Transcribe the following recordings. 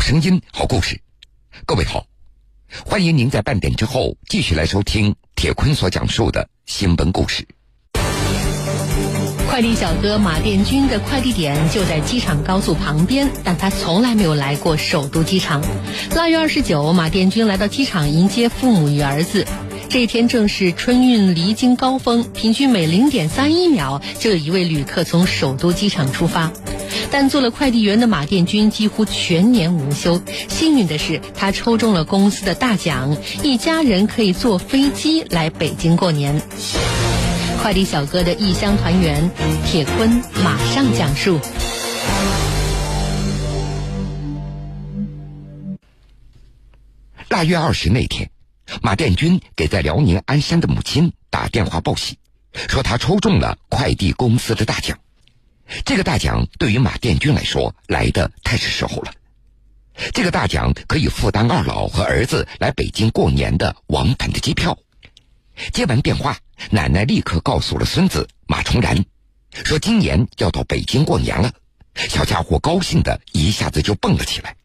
好声音，好故事。各位好，欢迎您在半点之后继续来收听铁坤所讲述的新闻故事。快递小哥马殿军的快递点就在机场高速旁边，但他从来没有来过首都机场。腊月二十九，马殿军来到机场迎接父母与儿子。这一天正是春运离京高峰，平均每零点三一秒就有一位旅客从首都机场出发。但做了快递员的马殿军几乎全年无休。幸运的是，他抽中了公司的大奖，一家人可以坐飞机来北京过年。快递小哥的异乡团圆，铁坤马上讲述。腊月二十那天，马殿军给在辽宁鞍山的母亲打电话报喜，说他抽中了快递公司的大奖。这个大奖对于马殿军来说来的太是时候了。这个大奖可以负担二老和儿子来北京过年的往返的机票。接完电话，奶奶立刻告诉了孙子马崇然，说今年要到北京过年了。小家伙高兴的一下子就蹦了起来。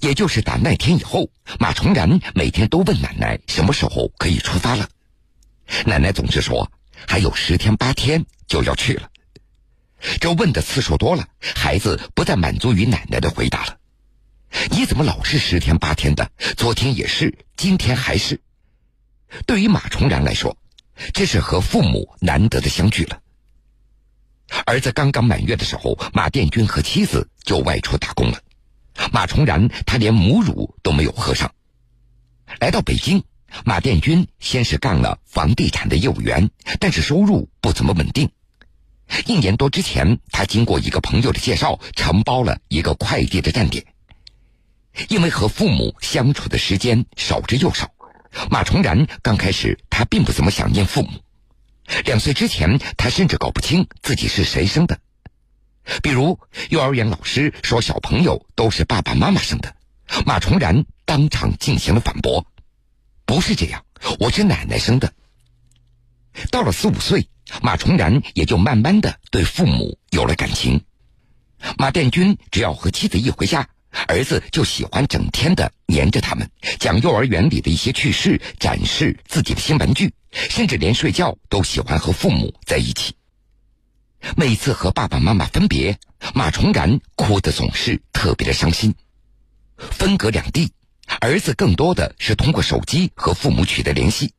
也就是打那天以后，马崇然每天都问奶奶什么时候可以出发了。奶奶总是说还有十天八天就要去了。这问的次数多了，孩子不再满足于奶奶的回答了。你怎么老是十天八天的？昨天也是，今天还是。对于马崇然来说，这是和父母难得的相聚了。儿子刚刚满月的时候，马殿军和妻子就外出打工了。马崇然他连母乳都没有喝上。来到北京，马殿军先是干了房地产的业务员，但是收入不怎么稳定。一年多之前，他经过一个朋友的介绍，承包了一个快递的站点。因为和父母相处的时间少之又少，马崇然刚开始他并不怎么想念父母。两岁之前，他甚至搞不清自己是谁生的。比如，幼儿园老师说小朋友都是爸爸妈妈生的，马崇然当场进行了反驳：“不是这样，我是奶奶生的。”到了四五岁。马崇然也就慢慢的对父母有了感情。马殿军只要和妻子一回家，儿子就喜欢整天的黏着他们，讲幼儿园里的一些趣事，展示自己的新玩具，甚至连睡觉都喜欢和父母在一起。每次和爸爸妈妈分别，马崇然哭的总是特别的伤心。分隔两地，儿子更多的是通过手机和父母取得联系。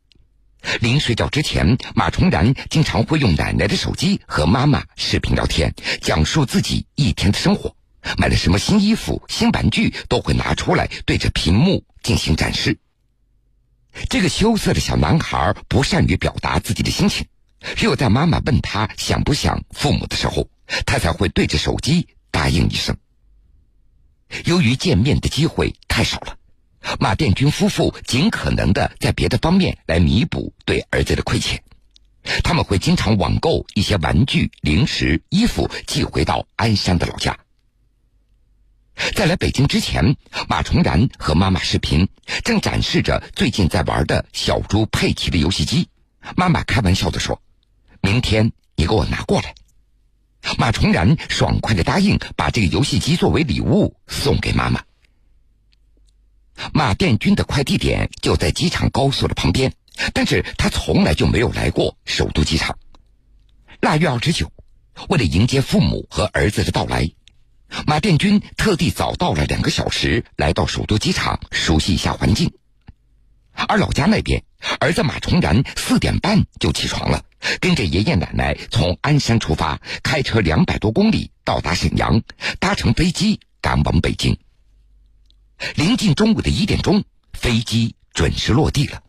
临睡觉之前，马崇然经常会用奶奶的手机和妈妈视频聊天，讲述自己一天的生活。买了什么新衣服、新玩具，都会拿出来对着屏幕进行展示。这个羞涩的小男孩不善于表达自己的心情，只有在妈妈问他想不想父母的时候，他才会对着手机答应一声。由于见面的机会太少了。马殿军夫妇尽可能的在别的方面来弥补对儿子的亏欠，他们会经常网购一些玩具、零食、衣服寄回到鞍山的老家。在来北京之前，马崇然和妈妈视频，正展示着最近在玩的小猪佩奇的游戏机。妈妈开玩笑的说：“明天你给我拿过来。”马崇然爽快的答应把这个游戏机作为礼物送给妈妈。马殿军的快递点就在机场高速的旁边，但是他从来就没有来过首都机场。腊月二十九，为了迎接父母和儿子的到来，马殿军特地早到了两个小时，来到首都机场熟悉一下环境。而老家那边，儿子马崇然四点半就起床了，跟着爷爷奶奶从鞍山出发，开车两百多公里到达沈阳，搭乘飞机赶往北京。临近中午的一点钟，飞机准时落地了。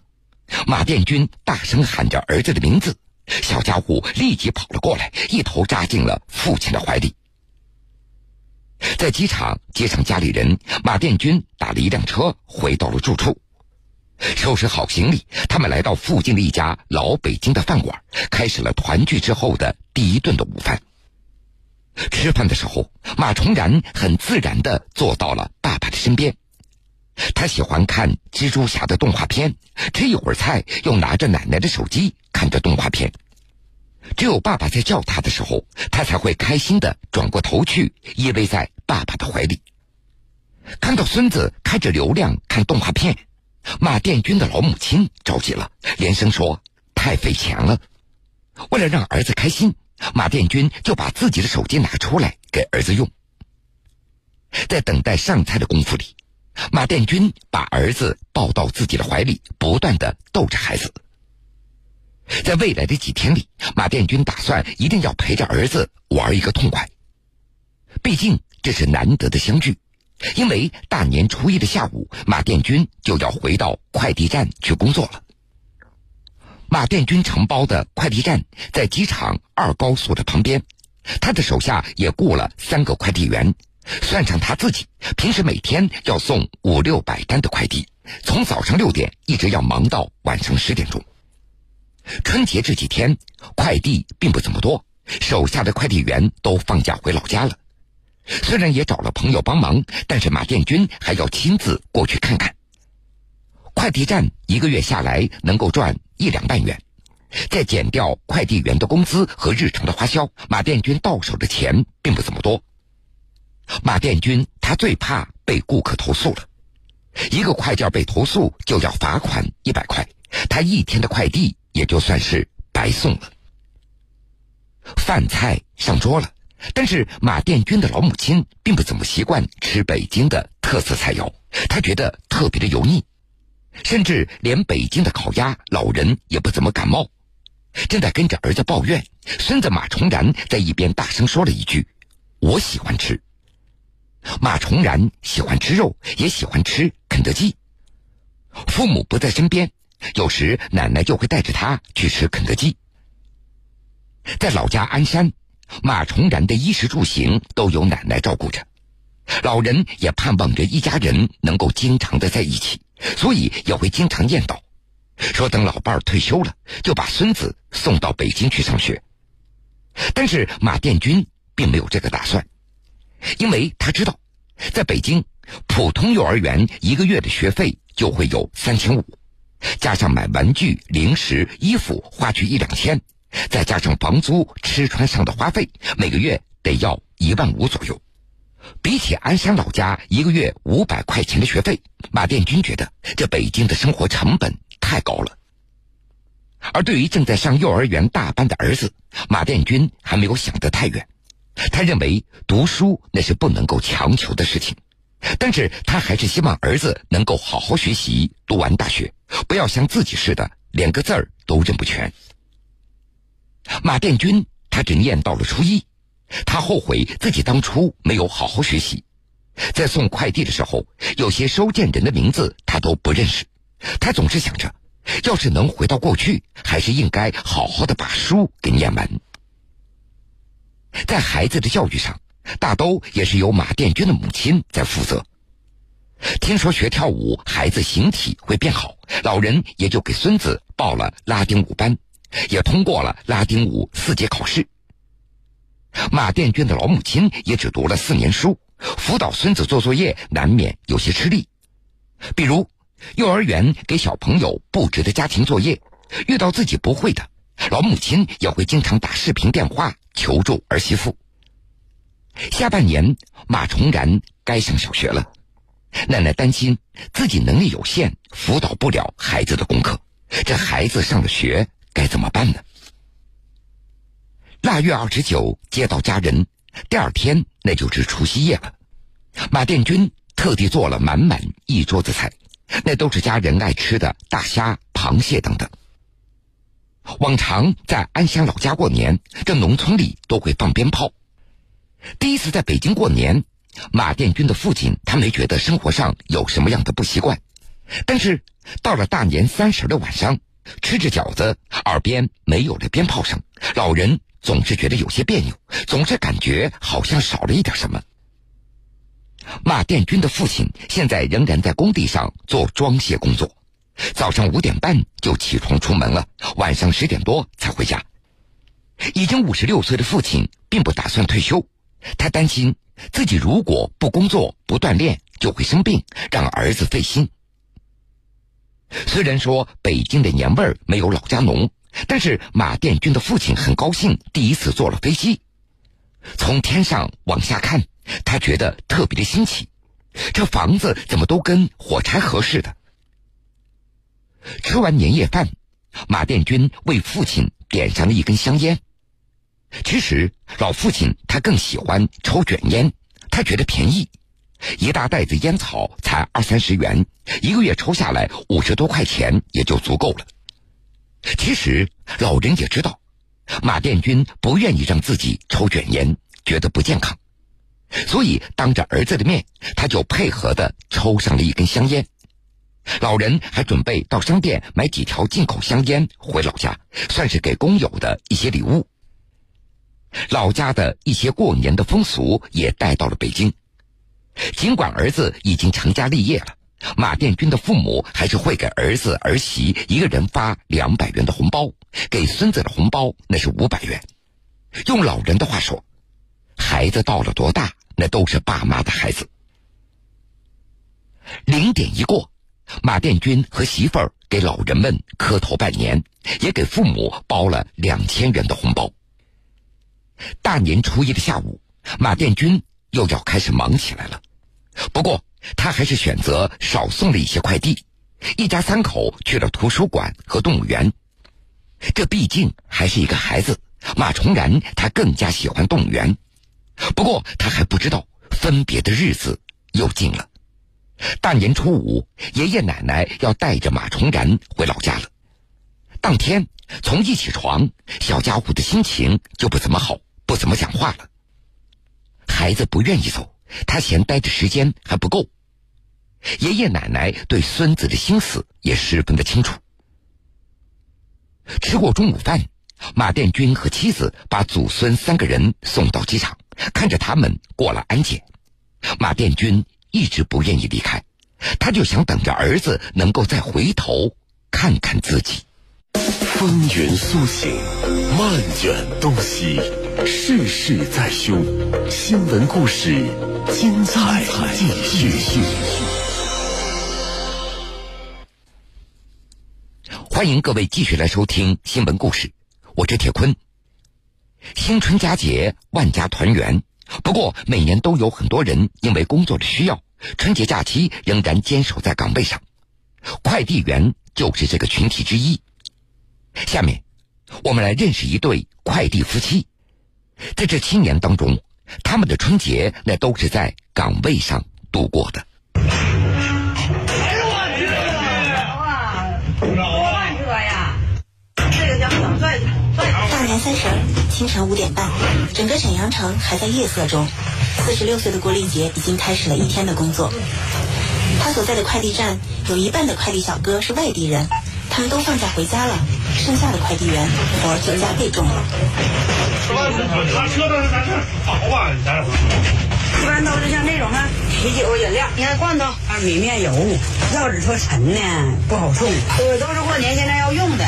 马殿军大声喊着儿子的名字，小家伙立即跑了过来，一头扎进了父亲的怀里。在机场接上家里人，马殿军打了一辆车回到了住处，收拾好行李，他们来到附近的一家老北京的饭馆，开始了团聚之后的第一顿的午饭。吃饭的时候，马崇然很自然的坐到了爸爸的身边。他喜欢看蜘蛛侠的动画片，吃一会儿菜，又拿着奶奶的手机看着动画片。只有爸爸在叫他的时候，他才会开心的转过头去，依偎在爸爸的怀里。看到孙子开着流量看动画片，马殿军的老母亲着急了，连声说：“太费钱了。”为了让儿子开心，马殿军就把自己的手机拿出来给儿子用。在等待上菜的功夫里，马殿军把儿子抱到自己的怀里，不断的逗着孩子。在未来的几天里，马殿军打算一定要陪着儿子玩一个痛快。毕竟这是难得的相聚，因为大年初一的下午，马殿军就要回到快递站去工作了。马殿军承包的快递站在机场二高速的旁边，他的手下也雇了三个快递员，算上他自己，平时每天要送五六百单的快递，从早上六点一直要忙到晚上十点钟。春节这几天，快递并不怎么多，手下的快递员都放假回老家了。虽然也找了朋友帮忙，但是马殿军还要亲自过去看看。快递站一个月下来能够赚一两万元，再减掉快递员的工资和日常的花销，马殿军到手的钱并不怎么多。马殿军他最怕被顾客投诉了，一个快件被投诉就要罚款一百块，他一天的快递。也就算是白送了。饭菜上桌了，但是马殿军的老母亲并不怎么习惯吃北京的特色菜肴，她觉得特别的油腻，甚至连北京的烤鸭，老人也不怎么感冒。正在跟着儿子抱怨，孙子马重然在一边大声说了一句：“我喜欢吃。”马重然喜欢吃肉，也喜欢吃肯德基。父母不在身边。有时奶奶就会带着他去吃肯德基。在老家鞍山，马崇然的衣食住行都由奶奶照顾着，老人也盼望着一家人能够经常的在一起，所以也会经常念叨，说等老伴儿退休了，就把孙子送到北京去上学。但是马殿军并没有这个打算，因为他知道，在北京普通幼儿园一个月的学费就会有三千五。加上买玩具、零食、衣服花去一两千，再加上房租、吃穿上的花费，每个月得要一万五左右。比起鞍山老家一个月五百块钱的学费，马殿军觉得这北京的生活成本太高了。而对于正在上幼儿园大班的儿子，马殿军还没有想得太远。他认为读书那是不能够强求的事情。但是他还是希望儿子能够好好学习，读完大学，不要像自己似的连个字儿都认不全。马殿军他只念到了初一，他后悔自己当初没有好好学习，在送快递的时候，有些收件人的名字他都不认识。他总是想着，要是能回到过去，还是应该好好的把书给念完。在孩子的教育上。大都也是由马殿军的母亲在负责。听说学跳舞，孩子形体会变好，老人也就给孙子报了拉丁舞班，也通过了拉丁舞四级考试。马殿军的老母亲也只读了四年书，辅导孙子做作业难免有些吃力。比如，幼儿园给小朋友布置的家庭作业，遇到自己不会的，老母亲也会经常打视频电话求助儿媳妇。下半年，马重然该上小学了。奶奶担心自己能力有限，辅导不了孩子的功课。这孩子上了学该怎么办呢？腊月二十九接到家人，第二天那就是除夕夜了。马殿军特地做了满满一桌子菜，那都是家人爱吃的大虾、螃蟹等等。往常在安乡老家过年，这农村里都会放鞭炮。第一次在北京过年，马殿军的父亲他没觉得生活上有什么样的不习惯，但是到了大年三十的晚上，吃着饺子，耳边没有了鞭炮声，老人总是觉得有些别扭，总是感觉好像少了一点什么。马殿军的父亲现在仍然在工地上做装卸工作，早上五点半就起床出门了，晚上十点多才回家。已经五十六岁的父亲并不打算退休。他担心自己如果不工作不锻炼就会生病，让儿子费心。虽然说北京的年味儿没有老家浓，但是马殿军的父亲很高兴第一次坐了飞机，从天上往下看，他觉得特别的新奇。这房子怎么都跟火柴盒似的？吃完年夜饭，马殿军为父亲点上了一根香烟。其实老父亲他更喜欢抽卷烟，他觉得便宜，一大袋子烟草才二三十元，一个月抽下来五十多块钱也就足够了。其实老人也知道，马殿军不愿意让自己抽卷烟，觉得不健康，所以当着儿子的面，他就配合的抽上了一根香烟。老人还准备到商店买几条进口香烟回老家，算是给工友的一些礼物。老家的一些过年的风俗也带到了北京。尽管儿子已经成家立业了，马殿军的父母还是会给儿子儿媳一个人发两百元的红包，给孙子的红包那是五百元。用老人的话说，孩子到了多大，那都是爸妈的孩子。零点一过。马殿军和媳妇儿给老人们磕头拜年，也给父母包了两千元的红包。大年初一的下午，马殿军又要开始忙起来了。不过，他还是选择少送了一些快递。一家三口去了图书馆和动物园。这毕竟还是一个孩子，马崇然他更加喜欢动物园。不过，他还不知道分别的日子又近了。大年初五，爷爷奶奶要带着马崇然回老家了。当天从一起床，小家伙的心情就不怎么好，不怎么讲话了。孩子不愿意走，他嫌待的时间还不够。爷爷奶奶对孙子的心思也十分的清楚。吃过中午饭，马殿军和妻子把祖孙三个人送到机场，看着他们过了安检，马殿军。一直不愿意离开，他就想等着儿子能够再回头看看自己。风云苏醒，漫卷东西，世事在胸。新闻故事，精彩继续。欢迎各位继续来收听新闻故事，我是铁坤。新春佳节，万家团圆。不过，每年都有很多人因为工作的需要，春节假期仍然坚守在岗位上。快递员就是这个群体之一。下面，我们来认识一对快递夫妻。在这七年当中，他们的春节那都是在岗位上度过的。哎呦我去！多万多呀！这个叫大年三十清晨五点半，整个沈阳城还在夜色中。四十六岁的郭丽杰已经开始了一天的工作。他所在的快递站有一半的快递小哥是外地人，他们都放假回家了，剩下的快递员活儿就加倍重了。他车都是咱这好啊，一般都是像这种啊，啤酒、饮料，你看罐头、米面油，要是说沉呢不好送，对，都是过年现在要用的。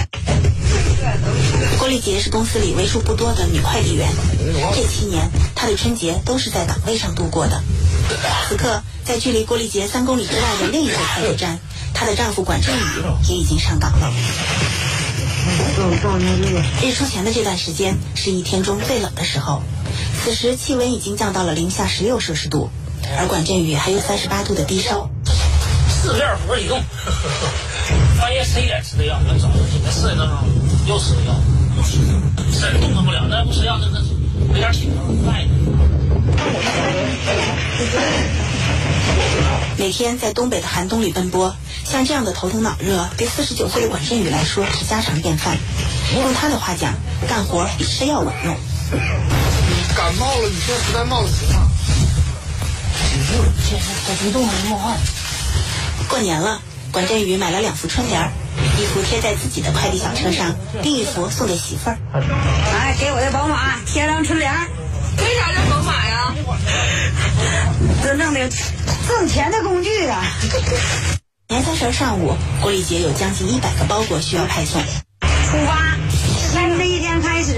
郭丽杰是公司里为数不多的女快递员，这七年她的春节都是在岗位上度过的。此刻，在距离郭丽杰三公里之外的另一个快递站，她的丈夫管振宇也已经上岗了。日出前的这段时间是一天中最冷的时候，此时气温已经降到了零下十六摄氏度，而管振宇还有三十八度的低烧。四片活一动，半夜十一点吃的药，早上起来四点多钟又吃的药，又吃，实在动弹不了，再不吃药，那那没点起头，赖的。每天在东北的寒冬里奔波，像这样的头疼脑热，对四十九岁的管振宇来说是家常便饭。用他的话讲，干活比吃药管用。感冒了，你说实在冒的行吗？现在他不动了，冒汗。过年了，管振宇买了两幅春联一幅贴在自己的快递小车上，另一幅送给媳妇儿。来，给我的宝马贴张春联真正的挣钱的工具啊！年三十上午，郭丽杰有将近一百个包裹需要派送。出发，新的一天开始。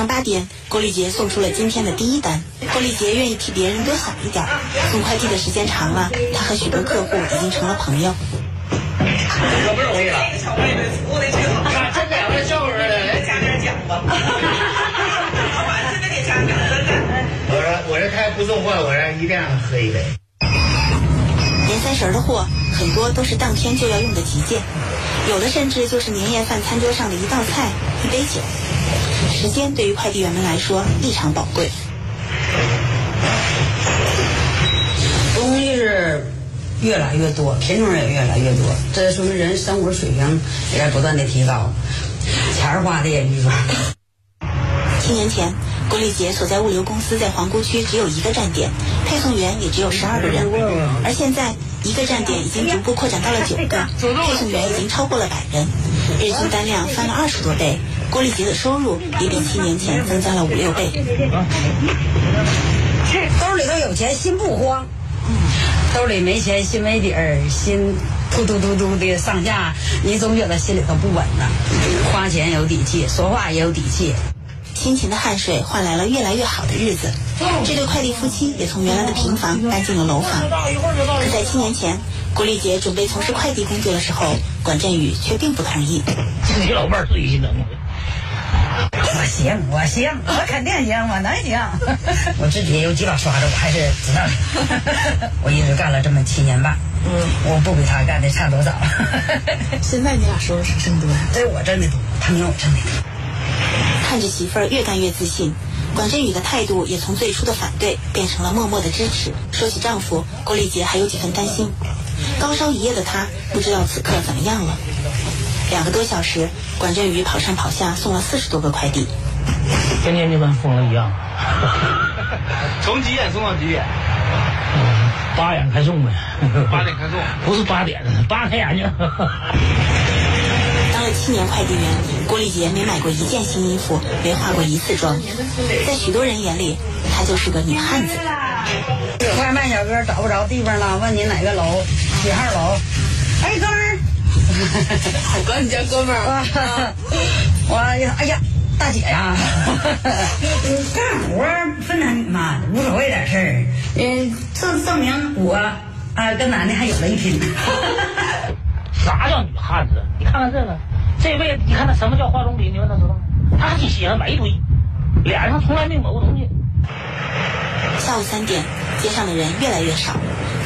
上八点郭丽杰送出了今天的第一单。郭丽杰愿意替别人多想一点送快递的时间长了他和许多客户已经成了朋友。可不容易了这个小妹妹出的挺好看真给人家笑话的来加点奖吧我说我说她不送货我让一定让喝一杯。年三十的货很多都是当天就要用的急件有的甚至就是年夜饭餐桌上的一道菜一杯酒。时间对于快递员们来说异常宝贵。东西是越来越多，品种也越来越多，这说明人生活水平也在不断的提高，钱花的也愈多。七年前，郭丽杰所在物流公司在皇姑区只有一个站点，配送员也只有十二个人，而现在一个站点已经逐步扩展到了九个，配送员已经超过了百人，日均单量翻了二十多倍，郭丽杰的收入也比七年前增加了五六倍。兜里头有钱心不慌，兜里没钱心没底儿，心突突突突的上下，你总觉得心里头不稳呐。花钱有底气，说话也有底气。辛勤的汗水换来了越来越好的日子，这对快递夫妻也从原来的平房搬进了楼房。可在七年前，郭丽杰准备从事快递工作的时候，管振宇却并不同意。你老伴儿最心疼我。行，我行，我肯定行，我能行。我自己也有几把刷子，我还是 知道的。我一直干了这么七年半，嗯，我不比他干的差多少。现在你俩收入是挣多呀？这我挣的多，他没有我挣的多。看着媳妇儿越干越自信，管振宇的态度也从最初的反对变成了默默的支持。说起丈夫，郭丽杰还有几分担心。高烧一夜的她不知道此刻怎么样了。两个多小时，管振宇跑上跑下送了四十多个快递，天天就跟疯了一样。从几点送到几点？八点开送呗。八点开送？不是八点，八开眼睛。当了七年快递员，郭丽杰没买过一件新衣服，没化过一次妆，在许多人眼里，他就是个女汉子。外卖小哥找不着地方了，问你哪个楼？几号楼？我 管你叫哥们儿。我哎呀，大姐呀，干活分男女嘛，无所谓点事儿。嗯，证证明我啊跟男的还有了一拼。啥叫女汉子？你看看这个，这辈子你看他什么叫化妆品？你问他知道吗？他还挺喜欢围堆，脸上从来没抹过东西。下午三点，街上的人越来越少，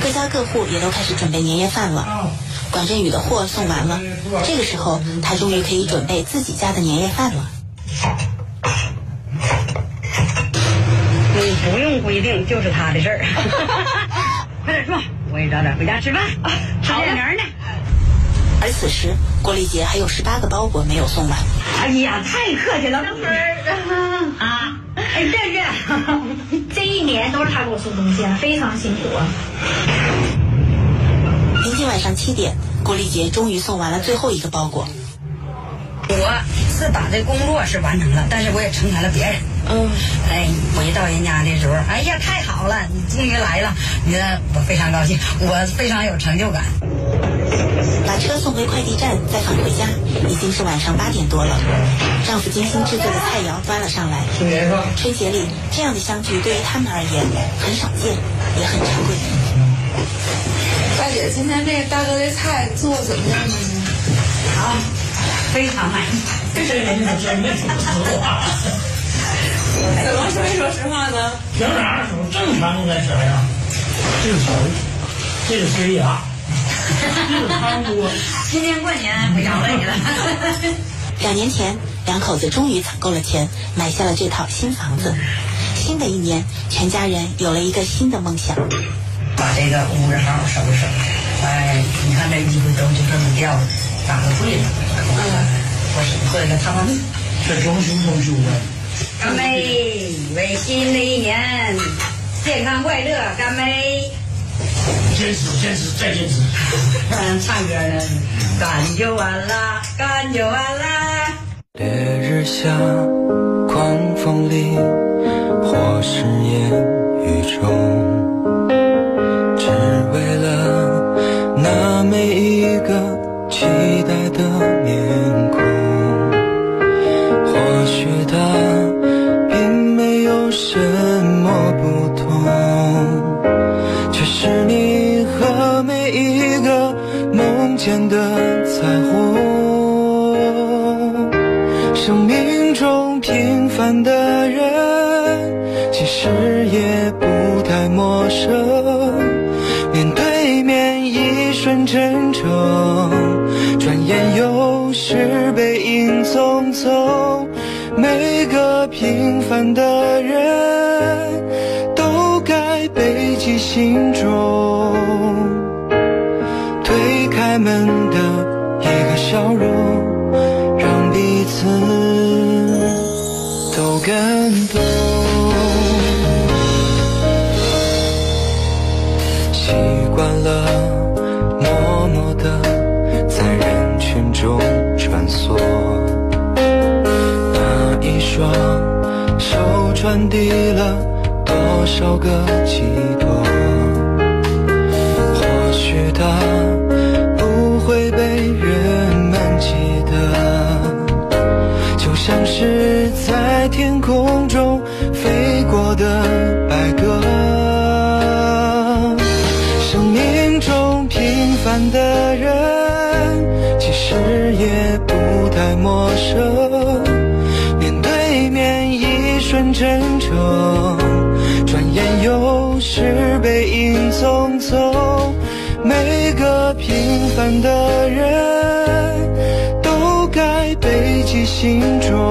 各家各户也都开始准备年夜饭了。管振宇的货送完了，这个时候他终于可以准备自己家的年夜饭了。你不用规定，就是他的事儿。快点说，我也早点回家吃饭，吃点名呢。而此时，郭丽杰还有十八个包裹没有送完。哎呀，太客气了，啊！哎，这是 这一年都是他给我送东西，非常辛苦啊。临近晚上七点，郭丽杰终于送完了最后一个包裹。我是把这工作是完成了，但是我也成全了别人。嗯，哎，我一到人家的时候，哎呀，太好了，你终于来了，你看我非常高兴，我非常有成就感。把车送回快递站，再返回家，已经是晚上八点多了。丈夫精心制作的菜肴端了上来。春节里这样的相聚对于他们而言很少见，也很珍贵。大姐，今天这个大哥的菜做怎么样呢？好，非常满意。这些人就是没说实话。怎么是没说实话呢？平常的时候正常应该是啥样？这是手，这是水牙。今年过年不养了你了。两年前，两口子终于攒够了钱，买下了这套新房子。新的一年，全家人有了一个新的梦想。把这个屋子好好收拾收拾。哎，你看这衣服都就这么掉，打个柜子。嗯。我是做一个榻榻米。这装修装修的。干杯！为新的一年健康快乐，干杯！坚持，坚持，再坚持。嗯，唱歌呢，干就完了，干就完了。烈日下，狂风里，或是烟雨中，的人传递了多少个寄托？或许它不会被人们记得，就像是在天空中飞过的白鸽。转眼又是背影匆匆。每个平凡的人都该背起心中。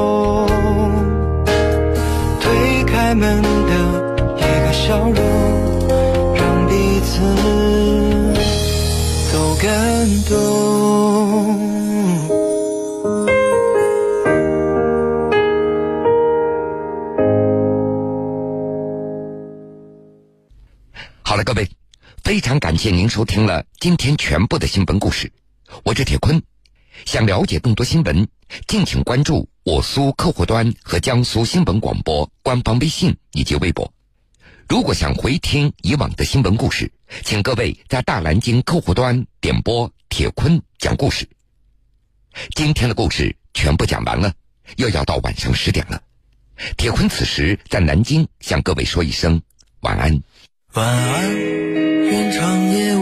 谢您收听了今天全部的新闻故事。我是铁坤，想了解更多新闻，敬请关注我苏客户端和江苏新闻广播官方微信以及微博。如果想回听以往的新闻故事，请各位在大南京客户端点播铁坤讲故事。今天的故事全部讲完了，又要到晚上十点了。铁坤此时在南京向各位说一声晚安。晚安，愿长夜。